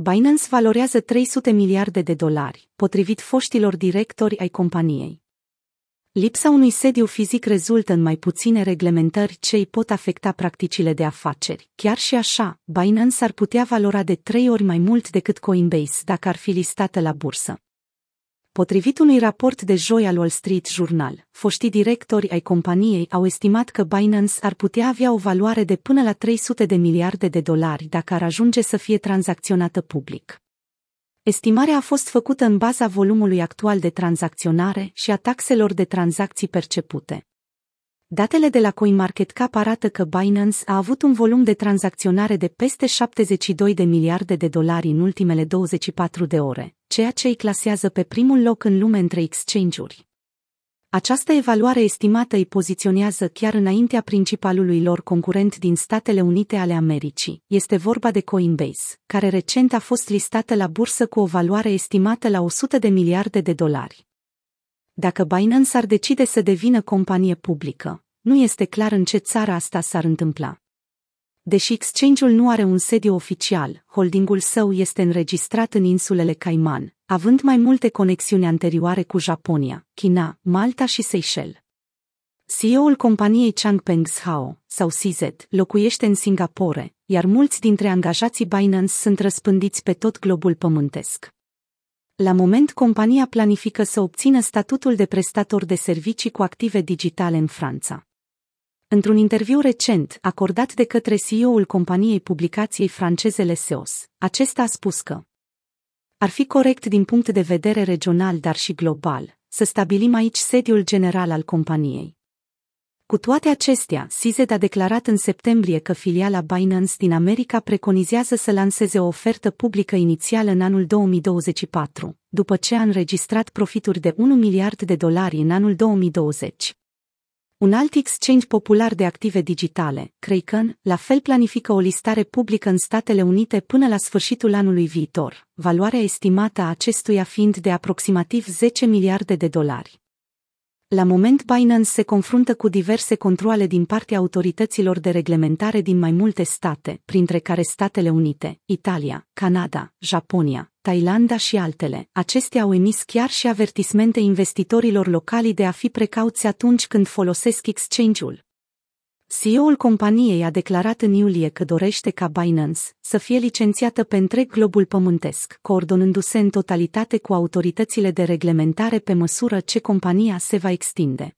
Binance valorează 300 miliarde de dolari, potrivit foștilor directori ai companiei. Lipsa unui sediu fizic rezultă în mai puține reglementări ce îi pot afecta practicile de afaceri. Chiar și așa, Binance ar putea valora de trei ori mai mult decât Coinbase dacă ar fi listată la bursă. Potrivit unui raport de joi al Wall Street Journal, foștii directori ai companiei au estimat că Binance ar putea avea o valoare de până la 300 de miliarde de dolari dacă ar ajunge să fie tranzacționată public. Estimarea a fost făcută în baza volumului actual de tranzacționare și a taxelor de tranzacții percepute. Datele de la CoinMarketCap arată că Binance a avut un volum de tranzacționare de peste 72 de miliarde de dolari în ultimele 24 de ore, ceea ce îi clasează pe primul loc în lume între exchange-uri. Această evaluare estimată îi poziționează chiar înaintea principalului lor concurent din Statele Unite ale Americii. Este vorba de Coinbase, care recent a fost listată la bursă cu o valoare estimată la 100 de miliarde de dolari. Dacă Binance ar decide să devină companie publică, nu este clar în ce țară asta s-ar întâmpla. Deși exchange-ul nu are un sediu oficial, holdingul său este înregistrat în insulele Cayman, având mai multe conexiuni anterioare cu Japonia, China, Malta și Seychelles. CEO-ul companiei Changpeng Zhao, sau CZ, locuiește în Singapore, iar mulți dintre angajații Binance sunt răspândiți pe tot globul pământesc. La moment, compania planifică să obțină statutul de prestator de servicii cu active digitale în Franța. Într-un interviu recent, acordat de către CEO-ul companiei publicației franceze Leseos, acesta a spus că ar fi corect din punct de vedere regional, dar și global, să stabilim aici sediul general al companiei. Cu toate acestea, CZ a declarat în septembrie că filiala Binance din America preconizează să lanseze o ofertă publică inițială în anul 2024, după ce a înregistrat profituri de 1 miliard de dolari în anul 2020. Un alt exchange popular de active digitale, Kraken, la fel planifică o listare publică în Statele Unite până la sfârșitul anului viitor, valoarea estimată a acestuia fiind de aproximativ 10 miliarde de dolari. La moment Binance se confruntă cu diverse controle din partea autorităților de reglementare din mai multe state, printre care Statele Unite, Italia, Canada, Japonia, Thailanda și altele. Acestea au emis chiar și avertismente investitorilor locali de a fi precauți atunci când folosesc exchange-ul. CEO-ul companiei a declarat în iulie că dorește ca Binance să fie licențiată pe întreg globul pământesc, coordonându-se în totalitate cu autoritățile de reglementare pe măsură ce compania se va extinde.